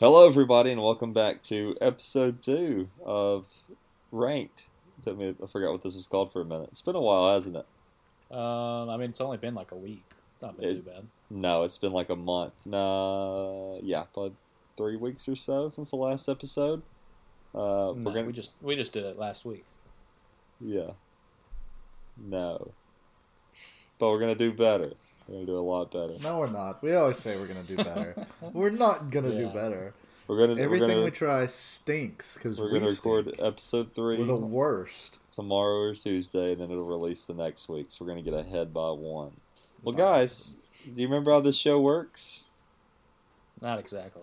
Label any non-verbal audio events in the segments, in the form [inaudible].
Hello, everybody, and welcome back to episode two of Ranked. Took me, I forgot what this is called for a minute. It's been a while, hasn't it? Um, I mean, it's only been like a week. It's not been It- too bad. No, it's been like a month. Nah, yeah, probably three weeks or so since the last episode. Uh, No, we're gonna, we just we just did it last week. yeah, no, but we're gonna do better. We're gonna do a lot better. No, we're not. We always say we're gonna do better. [laughs] we're not gonna do better. We're gonna Everything we're gonna, we try stinks because we're we gonna record stink. episode 3 We're the worst. tomorrow or Tuesday, and then it'll release the next week. So we're gonna get ahead by one. Well, not guys, do you remember how this show works? Not exactly.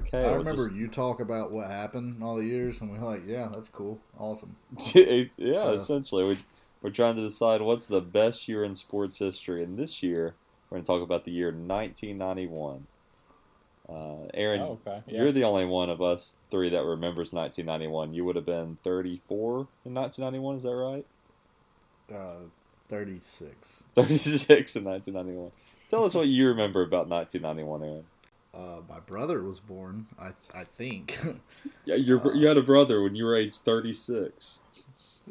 Okay, I remember just- you talk about what happened all the years, and we're like, "Yeah, that's cool, awesome." [laughs] yeah, So- essentially, we, we're trying to decide what's the best year in sports history, and this year we're going to talk about the year 1991. Uh, Aaron, Oh, okay. Yeah. you're the only one of us three that remembers 1991. You would have been 34 in 1991, is that right? Uh, Thirty-six. [laughs] 36 in 1991. Tell us what you remember about 1991, Aaron. Uh, my brother was born. I I think. [laughs] Yeah, you're, Uh, you had a brother when you were age 36.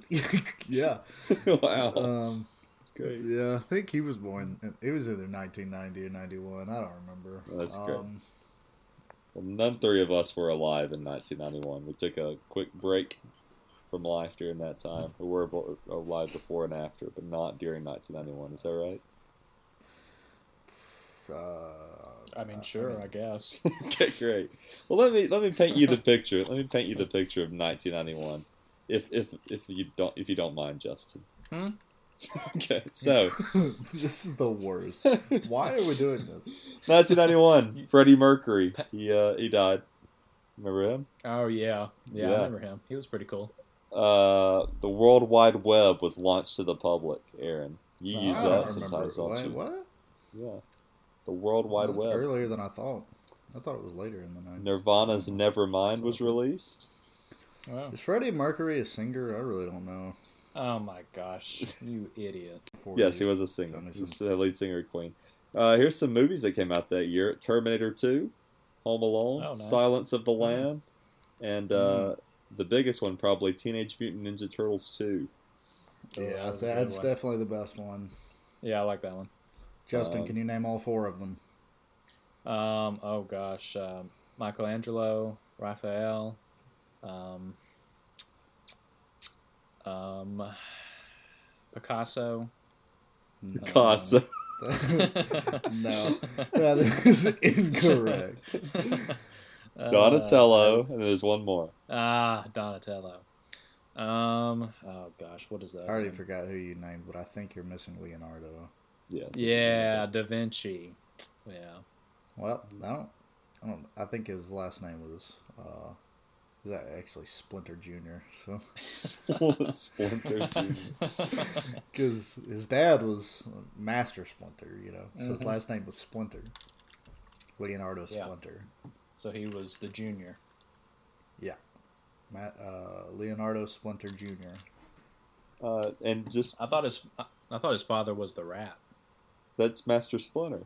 [laughs] yeah. [laughs] wow, Um. that's great. Yeah, I think he was born. It was either 1990 or 91. I don't remember. That's great. um, Well, none three of us were alive in 1991. We took a quick break from life during that time. We were alive before and after, but not during 1991. Is that right? Uh, I mean, sure, I guess. [laughs] okay, great. Well, let me let me paint you the picture. Let me paint you the picture of 1991, if if if you don't if you don't mind, Justin. Hmm? [laughs] okay, so [laughs] this is the worst. Why are we doing this? 1991, Freddie Mercury. He uh he died. Remember him? Oh yeah, yeah, Yeah. I remember him. He was pretty cool. Uh, the World Wide Web was launched to the public. Aaron, you use I that don't sometimes, don't Wait, you? what? Yeah. The World Wide That's Web. earlier than I thought. I thought it was later in the night. Nirvana's Nevermind was released. Oh, Is Freddie Mercury a singer? I really don't know. oh my gosh, you idiot! [laughs] Yes, he was a singer. Tell me He's some. the lead singer of Queen. Uh, here's some movies that came out that year Terminator 2, Home Alone, Oh, nice. Silence of the Mm. Lamb, and uh, the biggest one, probably Teenage Mutant Ninja Turtles 2. Oh, Yeah, that was that's definitely the best one. Yeah, I like that one. Justin, Um, can you name all four of them? Um, oh gosh, um, Michelangelo, Raphael, um, um, Picasso. No. Picasso. [laughs] no, [laughs] that is incorrect. Donatello, and there's one more. Uh, ah, Donatello. Um. Oh gosh, what is that? I already one? forgot who you named, but I think you're missing Leonardo. Yeah. Yeah, Da Vinci. Yeah. Well, I don't, I don't. I think his last name was. Uh, is that actually Splinter Junior? So, [laughs] Splinter Jr. [laughs] because his dad was Master Splinter, you know, so his Mhm. last name was Splinter. Leonardo Yeah. Splinter. so he was the junior. Yeah, Matt, uh, Leonardo Splinter Jr. Uh, and just I thought his I- I thought his father was the rat. that's Master Splinter.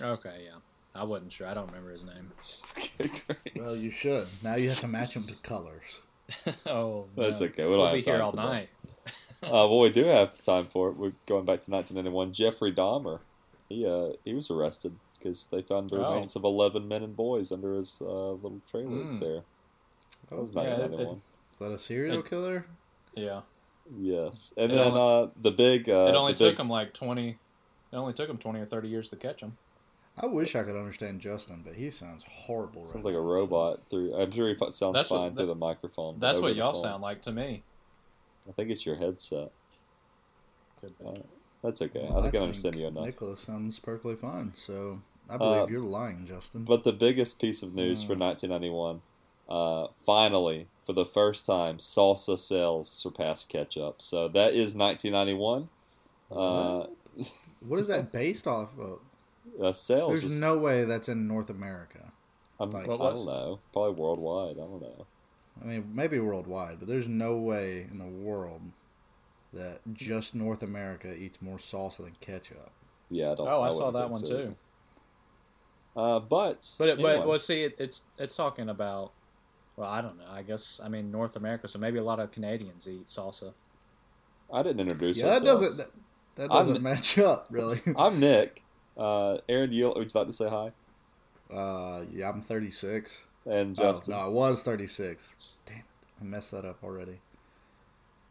Okay, yeah. I wasn't sure. I don't remember his name. [laughs] Well, you should. Now you have to match them to colors. [laughs] oh, That's no. okay. We don't We'll have be here all night. Uh, well, we do have [laughs] time for it. We're going back to 1991. Jeffrey Dahmer, he uh, he was arrested because they found the Oh. remains of 11 men and boys under his uh, little trailer Mm. there. That was Oh, yeah, it- 1991. Is that a serial It- killer? Yeah. Yes, and It then only- uh, the big. Uh, it only the took big, him like twenty. It only took him twenty or thirty years to catch him. I wish I could understand Justin, but he sounds horrible. Sounds right like a now, so- robot. Through, I'm sure he sounds That's what- fine through the microphone. That's what y'all phone- sound like to me. I think it's your headset. Could be. Uh, that's okay. Well, I think I, understand you enough. Nicholas sounds perfectly fine, so I believe Uh, you're lying, Justin. But the biggest piece of news for Mm. 1991, uh, finally, for the first time, salsa sales surpassed ketchup. So that is 1991. Uh, [laughs] what is that based off of? Uh, sales. There's is, no way that's in North America. I'm, like- I What don't know. Probably worldwide. I don't know. I mean, maybe worldwide, but there's no way in the world that just North America eats more salsa than ketchup. Yeah, I don't. Oh, I, I saw that one so. too. Uh, but But it, but anyway. well, see, it, it's it's talking about. Well, I don't know. I guess I mean North America, so maybe a lot of Canadians eat salsa. I didn't introduce. Yeah, that doesn't that, that I'm- doesn't match up really. [laughs] I'm Nick. Uh, Aaron, you would you like to say hi? Uh, yeah, I'm 36. And Oh, Justin. no, I was 36. Damn it, I messed that up already.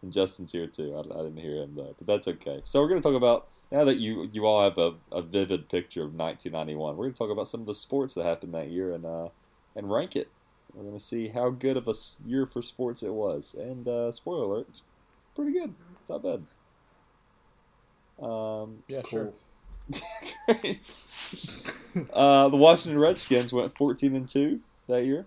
And Justin's here too. I, I didn't hear him though, but that's okay. So we're going to talk about now that you you all have a, a vivid picture of 1991. We're going to talk about some of the sports that happened that year and uh and rank it. We're going to see how good of a year for sports it was. And uh, spoiler alert, it's pretty good. It's not bad. Um, Yeah, Cool. Great. [laughs] uh, the Washington Redskins went 14 and two that year,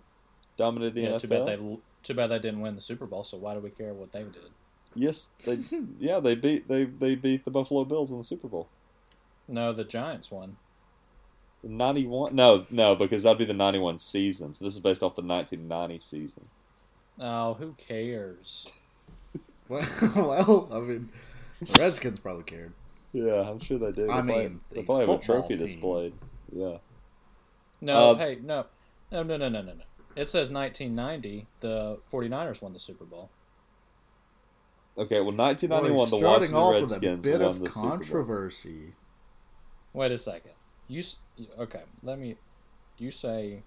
dominated the yeah. NFL. Too bad they too bad they didn't win the Super Bowl. So why do we care what they did? Yes, they [laughs] yeah they beat they they beat the Buffalo Bills in the Super Bowl. No, the Giants won. 91 no no because that'd be the 91 season so this is based off the 1990 season Oh, who cares? Well, [laughs] well, I mean, the Redskins probably cared. Yeah i'm sure they did I they probably, mean, they probably have a trophy team. displayed yeah No, Uh, hey, no, no, no, no, no, no, no. It says 1990. The 49ers won the Super Bowl. okay well 1991 Boy, the washington off redskins with a bit won of the super bowl Of controversy. Wait a second. You okay? Let me. You say,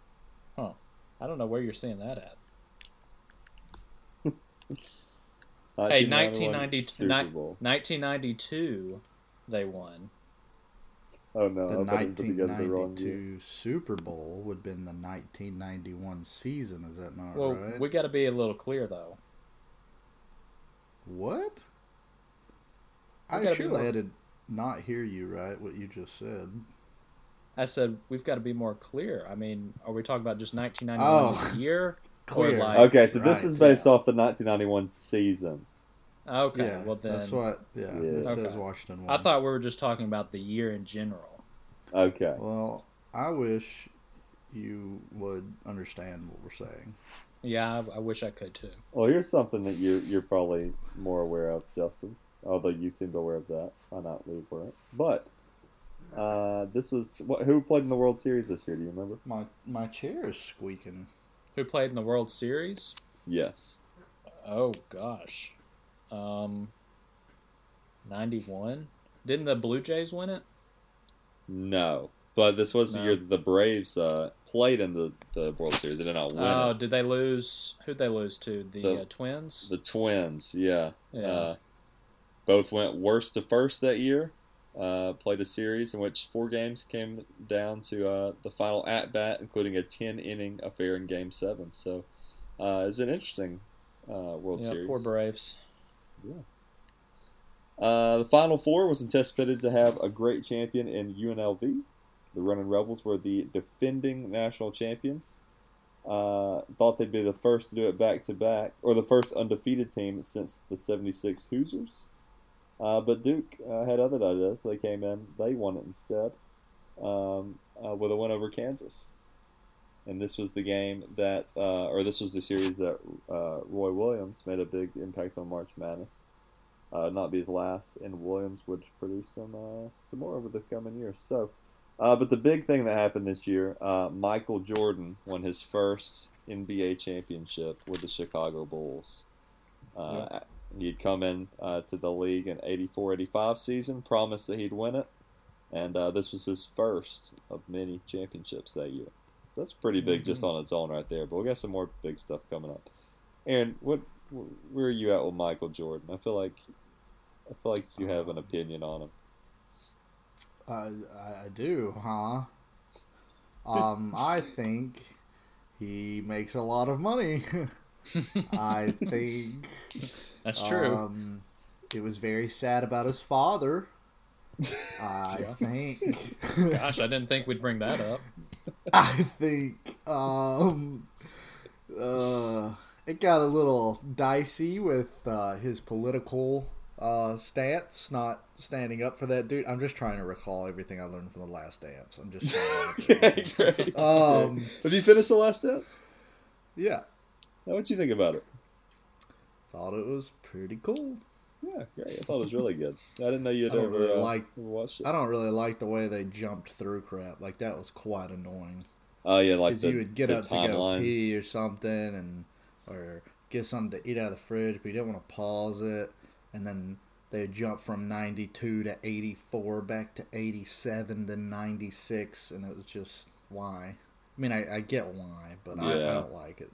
huh? I don't know where you're seeing that at. [laughs] Hey, 1990 Super ni- Bowl. 1992, they won. oh no The I thought I put together the wrong year. 1992 Super Bowl would have been the 1991 season. Is that not Well, right? we got to be a little clear though. What? We I gotta surely more- had to not hear you right. What you just said. I said we've got to be more clear. I mean, are we talking about just 1991 Oh. [laughs] year? Clear. like- okay so this Right, is based yeah. off the 1991 season Okay, yeah, well then, that's what. Yeah, Yeah. it says Okay. Washington. I thought we were just talking about the year in general. okay Well, I wish you would understand what we're saying. Yeah, I, I wish I could too. well here's something that you're you're probably more aware of justin although you seemed aware of that i not leave weren't but uh, this was what, who played in the World Series this year? Do you remember? My my chair is squeaking. Who played in the World Series? Yes. Oh gosh, um, 91. Didn't the Blue Jays win it? No, but this was the year the Braves uh, played in the, the World Series. They did not win. Oh, it. did they lose? Who'd they lose to? The, The- uh, Twins. The Twins, yeah. yeah. Uh, both went worst to first that year. Uh, played a series in which four games came down to uh, the final at bat, including a 10 inning affair in Game 7. So uh, it's an interesting uh, World yeah. Series. Poor Braves. Uh, the Final Four was anticipated to have a great champion in UNLV. The Running Rebels were the defending national champions. Uh, thought they'd be the first to do it back to back, or the first undefeated team since the 76 Hoosiers. Uh, but Duke uh, had other ideas. They came in, they won it instead um, uh, with a win over Kansas. And this was the game that, uh, or this was the series that uh, Roy Williams made a big impact on March Madness uh, not be his last, and Williams would produce some uh, some more over the coming years. So, uh, but the big thing that happened this year, uh, Michael Jordan won his first NBA championship with the Chicago Bulls. Uh, He'd come in uh, to the league in 84-85 season, promised that he'd win it, and uh, this was his first of many championships that year. That's pretty big just on its own right there. But we got some more big stuff coming up. Aaron, what where are you at with Michael Jordan? I feel like I feel like you have an opinion on him. I I do, huh? Um, [laughs] I think he makes a lot of money. [laughs] I think That's true. Um, it was very sad about his father. [laughs] I Yeah. think. Gosh, I didn't think we'd bring that up. [laughs] I think um uh it got a little dicey with uh, his political uh stance, not standing up for that dude. I'm just trying to recall everything I learned from the last dance. I'm just [laughs] okay, great. [laughs] Um have you finished the last dance? yeah. Now, what do you think about it? Thought it was pretty cool. Yeah, great. I thought it was really good. I didn't know you'd ever, really uh, like- watched it. I don't really like the way they jumped through crap. Like that was quite annoying. Oh yeah, like Because the, you would get up to go pee or something, and or get something to eat out of the fridge, but you didn't want to pause it, and then they would jump from ninety two to eighty four, back to eighty seven to ninety six, and it was just why. I mean, I, I get why, but I, I don't like it.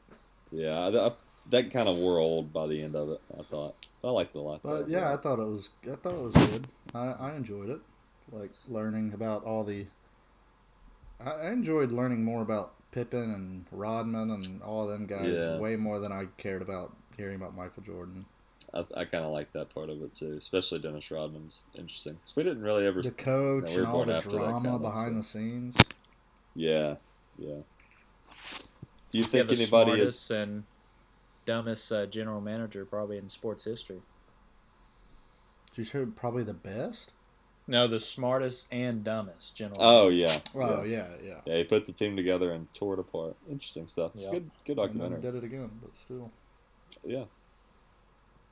Yeah, I, that kind of wore old by the end of it. I thought I liked it a lot. But though. yeah, I thought it was I thought it was good. I, I enjoyed it, like learning about all the. I, I enjoyed learning more about Pippen and Rodman and all them guys Yeah. way more than I cared about hearing about Michael Jordan. I, I kind of like that part of it too, especially Dennis Rodman's interesting. 'Cause we didn't really ever. The coach we and all the that drama behind the scenes. Yeah, yeah. Do you Yeah, think the anybody is? and dumbest uh, general manager probably in sports history. You said probably the best. No, the smartest and dumbest general. Oh manager. yeah, Oh yeah. yeah, yeah. Yeah, he put the team together and tore it apart. Interesting stuff. It's Yeah. good, good And then documentary. did it again, but still. Yeah.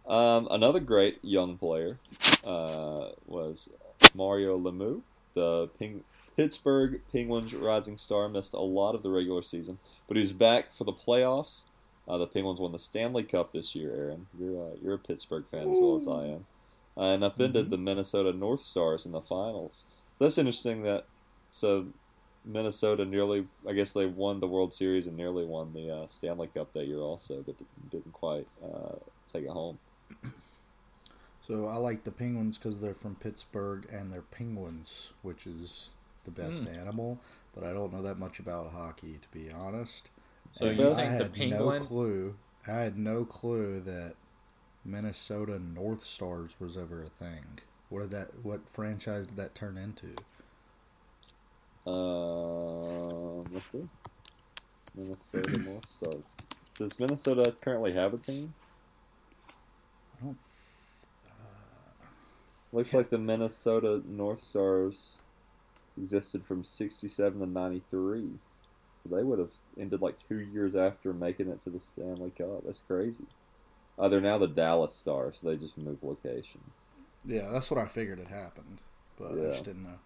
Um, another great young player uh, was Mario Lemieux, the Ping- Pittsburgh Penguins rising star. Missed a lot of the regular season, but he's back for the playoffs. Uh, the Penguins won the Stanley Cup this year. Aaron, you're uh, you're a Pittsburgh fan as well as I am, uh, and upended Mhm. the Minnesota North Stars in the finals. That's interesting. That so Minnesota nearly, I guess they won the World Series and nearly won the uh, Stanley Cup that year also, but didn't quite uh, take it home. [clears throat] So I like the penguins because they're from Pittsburgh and they're penguins, which is the best Hmm. animal. But I don't know that much about hockey, to be honest. So And you I think the had penguin- No clue. I had no clue that Minnesota North Stars was ever a thing. What did that? What franchise did that turn into? Um, let's see. Minnesota North Stars. Does Minnesota currently have a team? I don't. Uh, Looks like the Minnesota North Stars existed from 67 to 93. So they would have ended like two years after making it to the Stanley Cup. That's crazy. Uh, they're now the Dallas Stars. So they just moved locations. Yeah, that's what I figured had happened, but I just didn't know.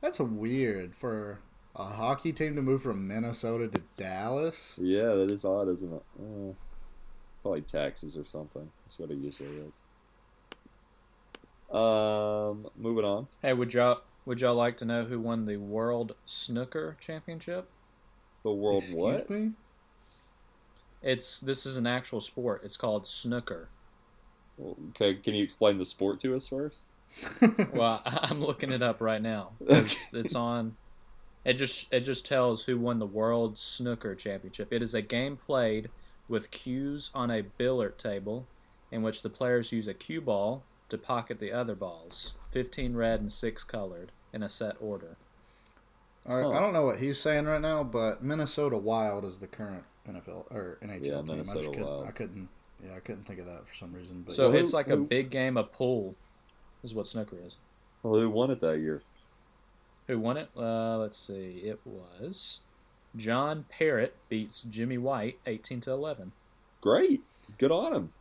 That's a weird for a hockey team to move from Minnesota to Dallas. Yeah, that is odd, isn't it? Uh, probably taxes or something. That's what it usually is. Um, moving on. Hey, would y'all would y'all like to know who won the World Snooker Championship? The world Excuse what? me? It's this is an actual sport. It's called snooker. Okay, can you explain the sport to us first? [laughs] Well, I- [laughs] I'm looking it up right now. It's, it's on. It just it just tells who won the World Snooker Championship. It is a game played with cues on a billiard table, in which the players use a cue ball to pocket the other balls. Fifteen red and six colored in a set order. All right, Huh. I don't know what he's saying right now, but Minnesota Wild is the current NFL or NHL Yeah, team. I Minnesota just couldn't, Wild. I couldn't. Yeah, I couldn't think of that for some reason. But So Well, it's who- like a big game of pool, is what snooker is. Well, who won it that year? Who won it? Uh, let's see. It was John Parrott beats Jimmy White, eighteen to eleven. Great. Good on him.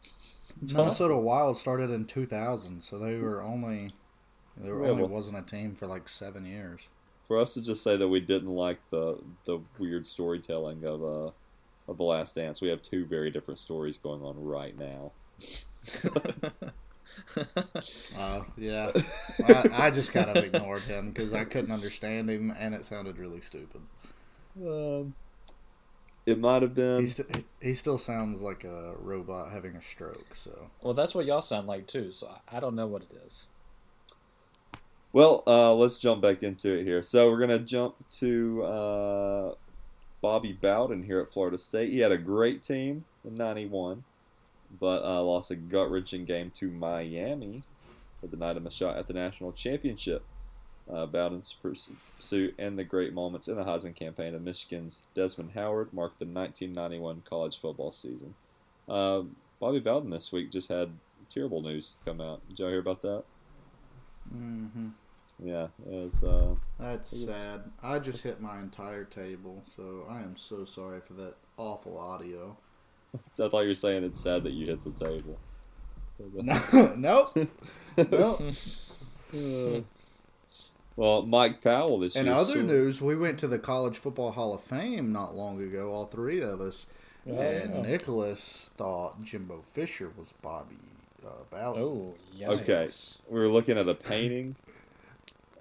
That's Minnesota awesome. Wild started in 2000, so they were only they Yeah, only well- wasn't a team for like seven years. For us to just say that we didn't like the the weird storytelling of uh of the Last Dance, we have two very different stories going on right now. [laughs] Oh yeah, [laughs] I, I just kind of ignored him because I couldn't understand him, and it sounded really stupid. Um, it might have been. He, st- he- he still sounds like a robot having a stroke. So well, that's what y'all sound like too. So I- I don't know what it is. Well, uh, let's jump back into it here. So we're gonna jump to uh, Bobby Bowden here at Florida State. He had a great team in '91, but uh, lost a gut-wrenching game to Miami that denied him a shot at the national championship. Uh, Bowden's pursuit and the great moments in the Heisman campaign of Michigan's Desmond Howard marked the 1991 college football season. Uh, Bobby Bowden this week just had terrible news come out. Did y'all hear about that? Mm-hmm. Yeah, it was. Uh, that's Yes. sad. I just hit my entire table, so I am so sorry for that awful audio. [laughs] I thought you were saying it's sad that you hit the table. [laughs] No, nope. nope. Uh, [laughs] well, Mike Powell this In year. other so- news, we went to the College Football Hall of Fame not long ago, all three of us. Oh, and yeah. Nicholas thought Jimbo Fisher was Bobby uh, Ballard. Oh, yikes. Okay. we were looking at a painting,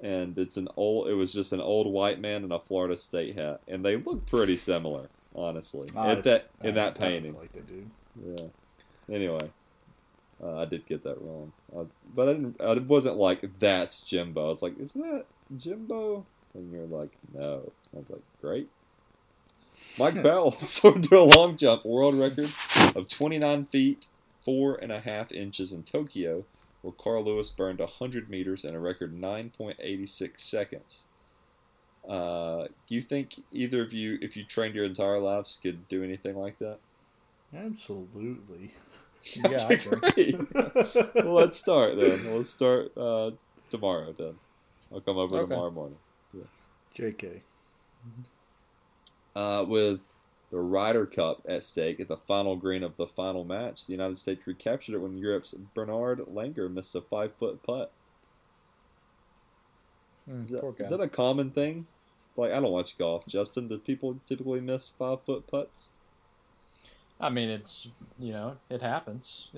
and it's an old. It was just an old white man in a Florida State hat, and they look pretty similar, honestly. I- at that in that I painting, like they do. yeah. Anyway, uh, I did get that wrong, uh, but I didn't. I wasn't like that's Jimbo. I was like, isn't that Jimbo? And you're like, no. I was like, great. Mike [laughs] Powell [laughs] soared to a long jump world record of 29 feet, four and a half inches in Tokyo, where Carl Lewis burned 100 meters in a record 9.86 seconds. Uh, do you think either of you, if you trained your entire lives, could do anything like that? Absolutely. [laughs] Yeah. Great. well, let's start then. Let's start uh, tomorrow then. I'll come over Okay. tomorrow morning. JK. Uh, with the Ryder Cup at stake at the final green of the final match, the United States recaptured it when Europe's Bernard Langer missed a five foot putt. Mm, Is that, poor guy. is that a common thing? Like, I don't watch golf. Justin, do people typically miss five foot putts? I mean, it's you know it happens,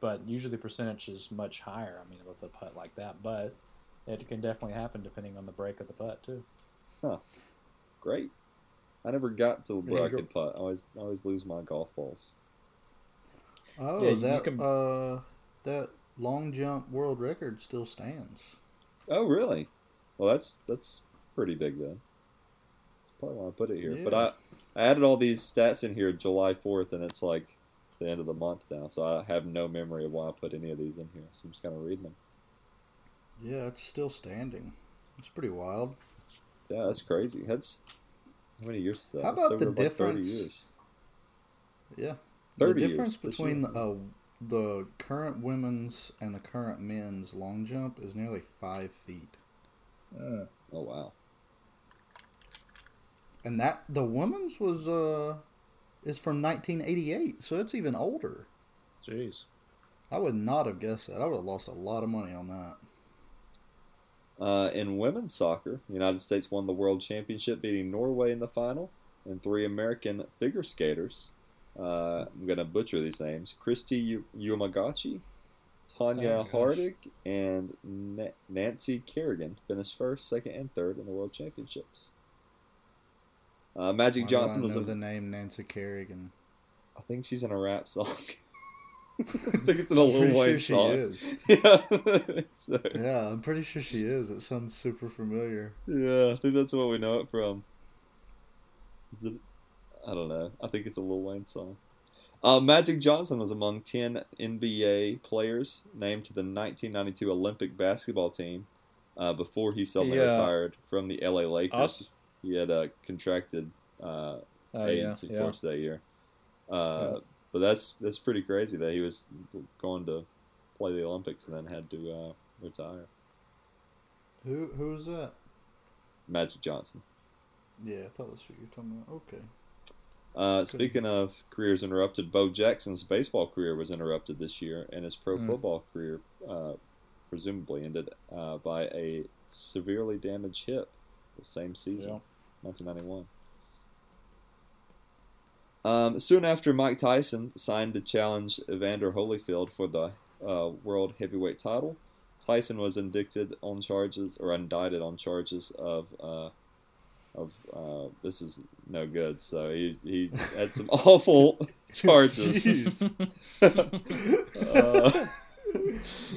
but usually the percentage is much higher. I mean, with a putt like that, but it can definitely happen depending on the break of the putt too. Huh. Great. I never got to where Yeah, I could putt. I always, I always lose my golf balls. Oh, Yeah, that can- uh, that long jump world record still stands. Oh, really? Well, that's that's pretty big then. Probably why I put it here. But I, I added all these stats in here July 4th, and it's like the end of the month now, so I have no memory of why I put any of these in here. So I'm just kind of reading them. Yeah, it's still standing. It's pretty wild. Yeah, that's crazy. That's how many years? Is? How about over the like 30 difference- years. Yeah. 30 the difference years between year. uh, the current women's and the current men's long jump is nearly five feet. Oh wow. And that the women's was uh is from 1988, so it's even older. Jeez. I would not have guessed that. I would have lost a lot of money on that. Uh, in women's soccer, the United States won the world championship, beating Norway in the final, and three American figure skaters. Uh, I'm gonna butcher these names: Kristi U- Yamagachi, Tonya Oh. Hardig, and Na- Nancy Kerrigan finished first, second, and third in the world championships. Uh, Magic Why Johnson was a, the name Nancy Kerrigan. I think she's in a rap song. [laughs] I [laughs] think it's in a I'm Lil pretty Wayne sure song. [laughs] Yeah, [laughs] so, Yeah, I'm pretty sure she is. It sounds super familiar. yeah, I think that's what we know it from. Is it? I don't know. I think it's a Lil Wayne song. Uh, Magic Johnson was among 10 NBA players named to the 1992 Olympic basketball team uh, before he suddenly Yeah. retired from the LA Lakers. Us? He had uh, contracted uh, AIDS, yeah, of yeah. course, that year. Uh, Yeah. But that's that's pretty crazy that he was going to play the Olympics and then had to uh, retire. Who who was that? Magic Johnson. Yeah, I thought that's what you were talking about. Okay. Uh, speaking of careers interrupted, Bo Jackson's baseball career was interrupted this year, and his pro Mm. football career uh, presumably ended uh, by a severely damaged hip the same season, Yeah. 1991. Um, soon after, Mike Tyson signed to challenge Evander Holyfield for the uh, world heavyweight title. Tyson was indicted on charges or indicted on charges of uh, of uh, this is no good. So he he had some [laughs] awful [laughs] charges. Uh, [laughs]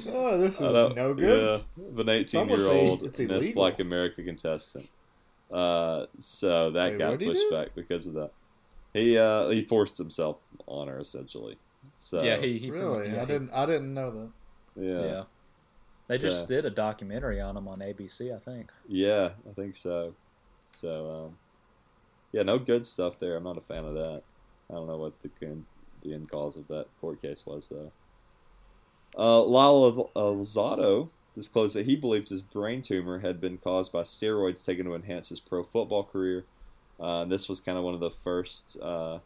oh, this is no good. Yeah, of an 18 Some would year say old it's Miss. Black America contestant. Uh, so that Wait, got pushed back because of that. He uh, he forced himself on her essentially. So yeah, he, he really? yeah, I he- didn't. I didn't know that. yeah, Yeah. They So- just did a documentary on him on ABC, I think. yeah, I think so. So um, yeah, no good stuff there. I'm not a fan of that. I don't know what the con- the end cause of that court case was though. Uh, Lyle Alzado disclosed that he believed his brain tumor had been caused by steroids taken to enhance his pro football career. Uh, this was kind of one of the first uh,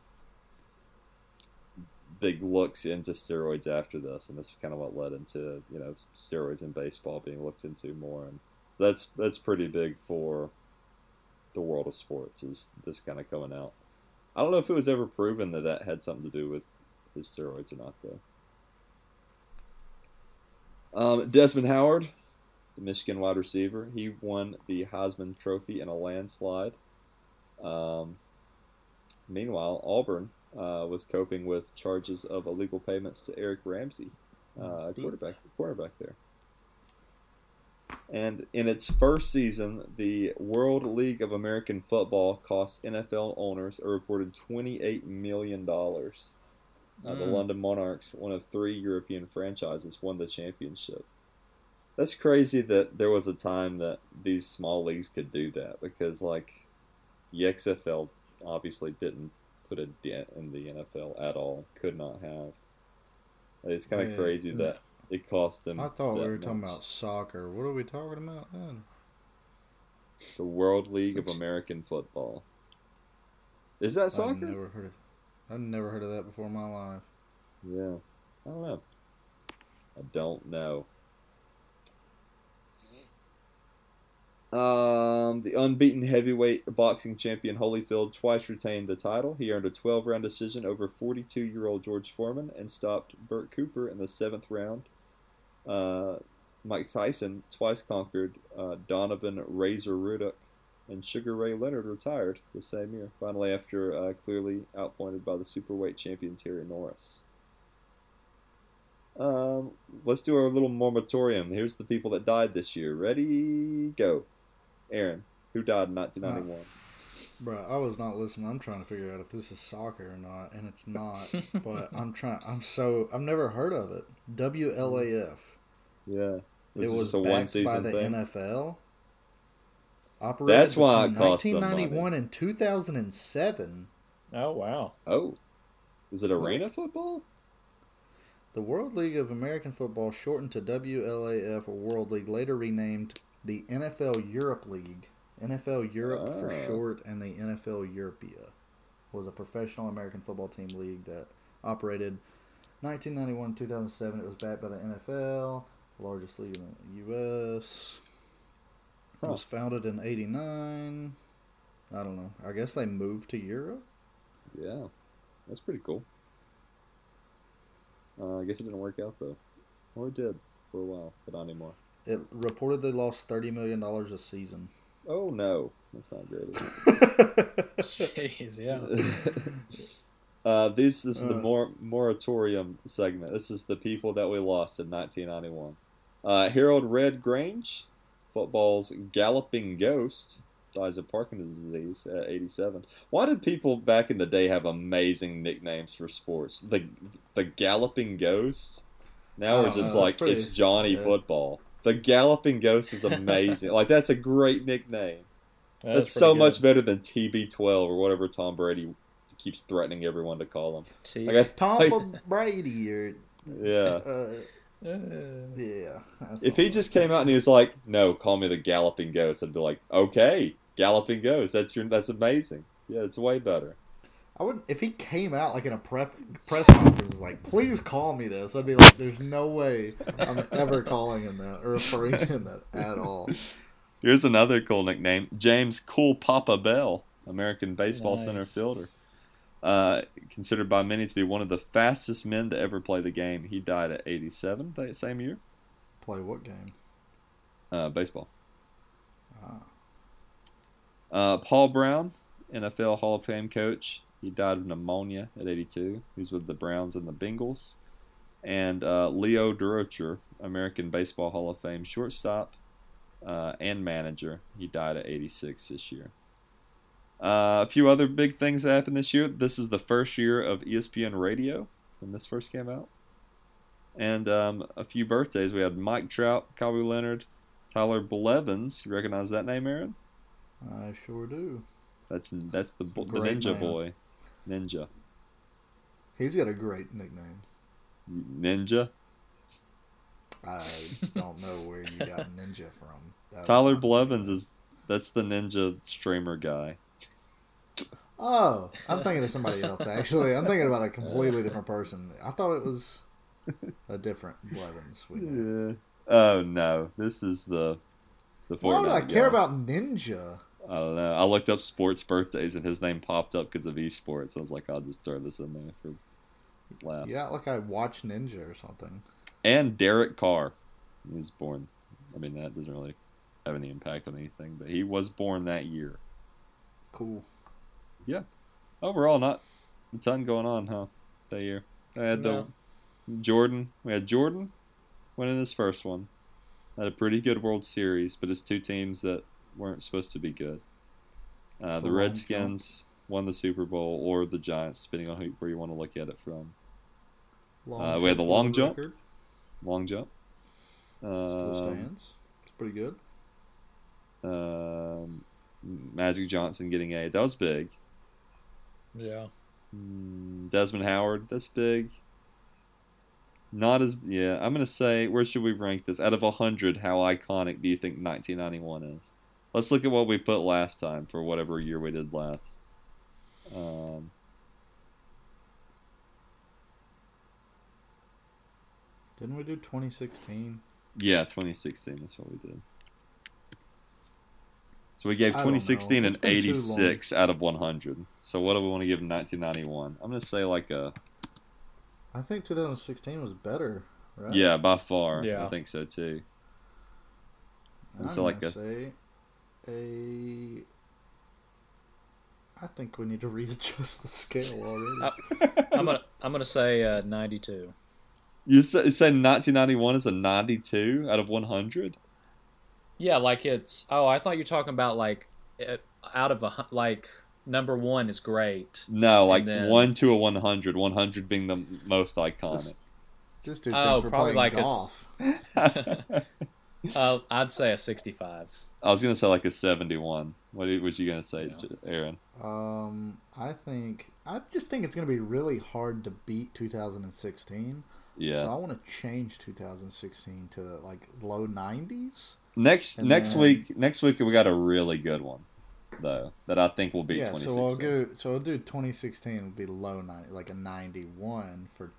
big looks into steroids after this, and this is kind of what led into you know steroids in baseball being looked into more, and that's that's pretty big for the world of sports. Is this kind of coming out? I don't know if it was ever proven that that had something to do with his steroids or not, though. Um, Desmond Howard, the Michigan wide receiver, he won the Heisman Trophy in a landslide. Um, meanwhile, Auburn uh, was coping with charges of illegal payments to Eric Ramsey, uh, quarterback, quarterback there. And in its first season, the World League of American Football cost NFL owners a reported $28 million. Uh, the Mm. London Monarchs, one of three European franchises, won the championship. That's crazy that there was a time that these small leagues could do that because, like, the XFL obviously didn't put a dent in the NFL at all. Could not have. It's kind of Yeah. crazy that it cost them. I thought we were talking about soccer. What are we talking about then? the World League of American Football. Is that I've soccer? never heard of. I've never heard of that before in my life. Yeah, I don't know. I don't know. Um, the unbeaten heavyweight boxing champion Holyfield twice retained the title. He earned a 12 round decision over 42 year old George Foreman and stopped Bert Cooper in the seventh round. Uh, Mike Tyson twice conquered uh, Donovan Razor Ruddock, and Sugar Ray Leonard retired the same year, finally after uh, clearly outpointed by the superweight champion Terry Norris. Um, let's do our little moratorium. Here's the people that died this year. Ready, go. Aaron, who died in uh, 1991? Bro, I was not listening. I'm trying to figure out if this is soccer or not, and it's not. but I'm [laughs] trying. I'm so. I've never heard of it. WLAF. Yeah, this it is was just a backed one by season the thing. NFL. Operated That's why it between cost them money. 1991 and 2007. Oh wow. Oh, is it What? arena football? The World League of American Football, shortened to WLAF or World League, later renamed the NFL Europe League. NFL Europe for Ah. short, and the NFL Europa was a professional American football team league that operated 1991 2007. It was backed by the NFL, largest league in the U.S. It was founded in '89. I don't know. I guess they moved to Europe. Yeah, that's pretty cool. Uh, I guess it didn't work out though. Well, it did for a while, but not anymore. It reportedly lost thirty million dollars a season. Oh no, that's not great. is it? [laughs] Jeez, yeah. [laughs] uh, this is the Uh. mor- moratorium segment. This is the people that we lost in 1991. Uh, Harold Red Grange, football's galloping ghost, dies of Parkinson's disease at 87. Why did people back in the day have amazing nicknames for sports? The the galloping ghost. Now we're just know, like it's pretty it's Johnny good. Football. The galloping ghost is amazing. like that's a great nickname. That's That's, so pretty much better than TB12 or whatever Tom Brady keeps threatening everyone to call him. T- Like, I- [laughs] Tom like- Brady or yeah. uh, Uh, yeah. If he just came out and he was like, "No, call me the Galloping Ghost," I'd be like, "Okay, Galloping Ghost. That's your. That's amazing. Yeah, it's way better." I would if he came out like in a press press conference like, please call me this. I'd be like, there's no way I'm ever calling him that or referring to him that at all. Here's another cool nickname: James Cool Papa Bell, American baseball center fielder. Uh, considered by many to be one of the fastest men to ever play the game. He died at 87 that same year. Play what game? Uh, baseball. Ah. Uh, Paul Brown, NFL Hall of Fame coach. He died of pneumonia at 82. He's with the Browns and the Bengals. And uh, Leo Durocher, American Baseball Hall of Fame shortstop uh, and manager. He died at 86 this year. Uh, a few other big things that happened this year. This is the first year of ESPN Radio when this first came out. And um, a few birthdays. We had Mike Trout, Kawhi Leonard, Tyler Blevins. You recognize that name, Aaron? I sure do. That's that's the the ninja man. boy, ninja, He's got a great nickname. ninja. I don't know where you got ninja from. That Tyler Blevins is that's the ninja streamer guy. Oh, I'm thinking of somebody else. Actually, I'm thinking about a completely different person. I thought it was a different Blevins. Yeah. Oh no, this is the the Why would I Fortnite care about Ninja? I don't know. I looked up sports birthdays and his name popped up because of esports. I was like, I'll just throw this in there for laughs. Yeah, like I watch Ninja or something. And Derek Carr, he was born. I mean, that doesn't really have any impact on anything, but he was born that year. Cool. Yeah. Overall, not a ton going on, huh? That year. I had No. the Jordan. We had Jordan winning his first one. Had a pretty good World Series, but it's two teams that weren't supposed to be good. Uh, The the Redskins won the Super Bowl, or the Giants, depending on who, where you want to look at it from. Uh, we had the long jump. record. Long jump. Still Um, stands. It's pretty good. um, Magic Johnson getting AIDS. That was big. Yeah. Mm, Desmond Howard, that's big. Not as yeah. I'm gonna say where should we rank this? Out of hundred, how iconic do you think 1991 is? Let's look at what we put last time for whatever year we did last. Um, Didn't we do 2016? yeah, 2016. That's what we did. So we gave I don't know. 2016 an It's been too 86 out of 100. So what do we want to give 1991? I'm gonna say like a I think 2016 was better, right? yeah, by far. Yeah, I think so too. I'm so like gonna a- say a. I think we need to readjust the scale already. Uh, I'm gonna I'm gonna say uh, 92. You say, say 1991 is a 92 out of 100? Yeah, like it's. Oh, I thought you were talking about like it, out of a like number one is great. No, like then- 1 to a 100, 100 being the most iconic. Just, just do Oh, probably like a s- golf. [laughs] [laughs] Uh, I'd say a 65. I was going to say like a 71. What was you going to say, Yeah. Aaron? Um, I think I just think it's gonna be really hard to beat 2016. Yeah. So I want to change 2016 to like low 90s. Next And next then- week next week we got a really good one though that I think will be yeah, so 2016. I'll go. So I'll do 2016 would be low 90, like a 91 for,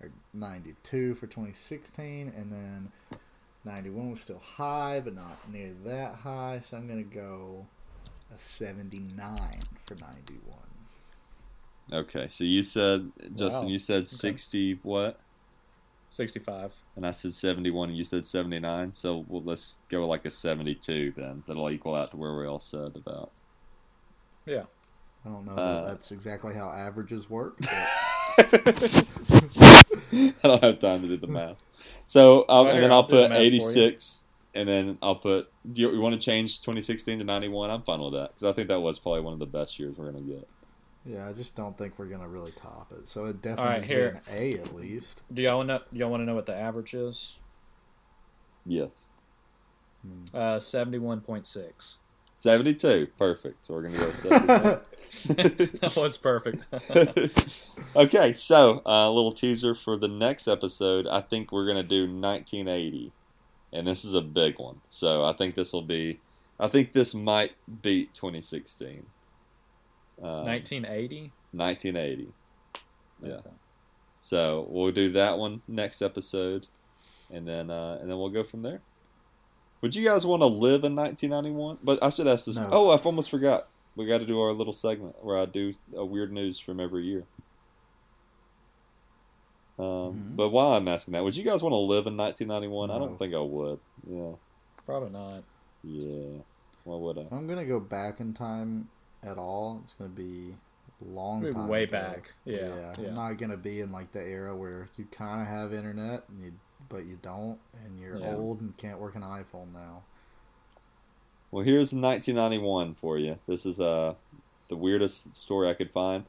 or 92 for 2016, and then 91 was still high, but not near that high. So I'm gonna go a 79 for 91. Okay, so you said Justin Wow. you said Okay. 60 what? 65. And I said 71 and you said 79. So well, let's go like a 72 then. That'll equal out to where we all said about. Yeah. I don't know Uh, that that's exactly how averages work. [laughs] But I don't have time to do the math. So, um, and then I'll I'll do the put math for you. 86, and then I'll put. Do you, you want to change 2016 to 91? I'm fine with that because I think that was probably one of the best years we're gonna get. yeah, I just don't think we're gonna really top it. So it definitely All right, needs to here. be an A at least. Do y'all want to do y'all want to know what the average is? Yes, Hmm. Uh, 71.6. 72, perfect. So we're gonna go [laughs] 72. that was perfect. [laughs] okay, so uh, a little teaser for the next episode. I think we're gonna do 1980, and this is a big one. So I think this will be. I think this might beat 2016. Um, 1980. 1980. Yeah. Okay. So we'll do that one next episode, and then uh, and then we'll go from there. Would you guys want to live in 1991? But I should ask this. No. Oh, I almost forgot. We got to do our little segment where I do a weird news from every year. Um, Mhm. But while I'm asking that, would you guys want to live in 1991? I don't think I would. Yeah, Probably not. yeah. Why would I? If I'm gonna go back in time at all, it's gonna be long Maybe time way ago. back. Yeah, yeah. I'm not gonna be in like the era where you kind of have internet and you, but you don't, and you're Yeah. old and can't work an iPhone now. Well, here's 1991 for you. This is uh, the weirdest story I could find.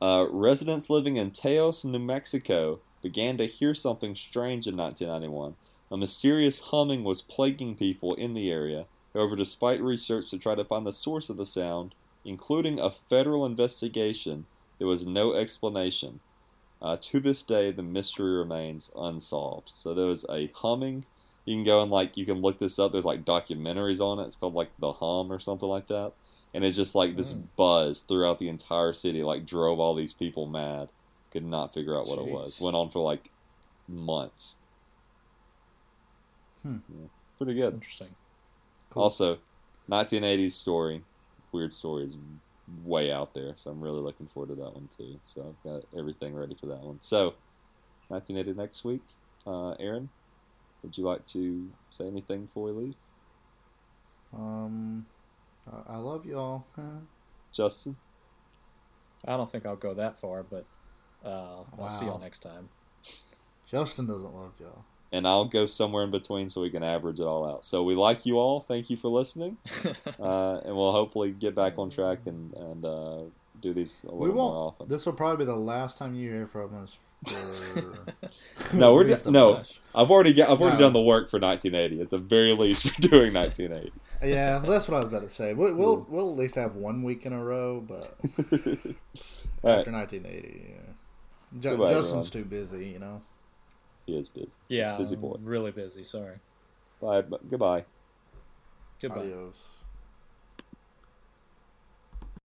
Uh, residents living in Taos, New Mexico, began to hear something strange in 1991. A mysterious humming was plaguing people in the area. However, despite research to try to find the source of the sound, including a federal investigation, there was no explanation. Uh, to this day, the mystery remains unsolved. So there was a humming you can go and like you can look this up. There's like documentaries on it. It's called like The Hum or something like that. and it's just like this Mm. buzz throughout the entire city, like drove all these people mad. Could not figure out what it was. Went on for like months. Hmm. Yeah, pretty good. Interesting. Cool. Also, 1980s story, weird story is way out there, so I'm really looking forward to that one too. So I've got everything ready for that one. So, 1980 next week. Uh, Aaron, would you like to say anything before we leave? Um, I- I love y'all. [laughs] Justin, I don't think I'll go that far, but uh, I'll see y'all next time. Justin doesn't love y'all. And I'll go somewhere in between so we can average it all out. So we like you all. Thank you for listening, [laughs] uh, and we'll hopefully get back on track and and uh, do these a We little more won't. often. This will probably be the last time you hear from us. For... [laughs] No, we're At just no. Gosh. I've already got, I've already No. done the work for 1980. At the very least, we're doing 1980. [laughs] Yeah, that's what I was about to say. We'll we'll, Yeah. we'll at least have one week in a row, but All right, after 1980, yeah. Ju- Goodbye, Justin's too busy, you know. He is busy. Yeah, He's busy boy. Really busy. Sorry. Bye. Goodbye. Goodbye. Adios.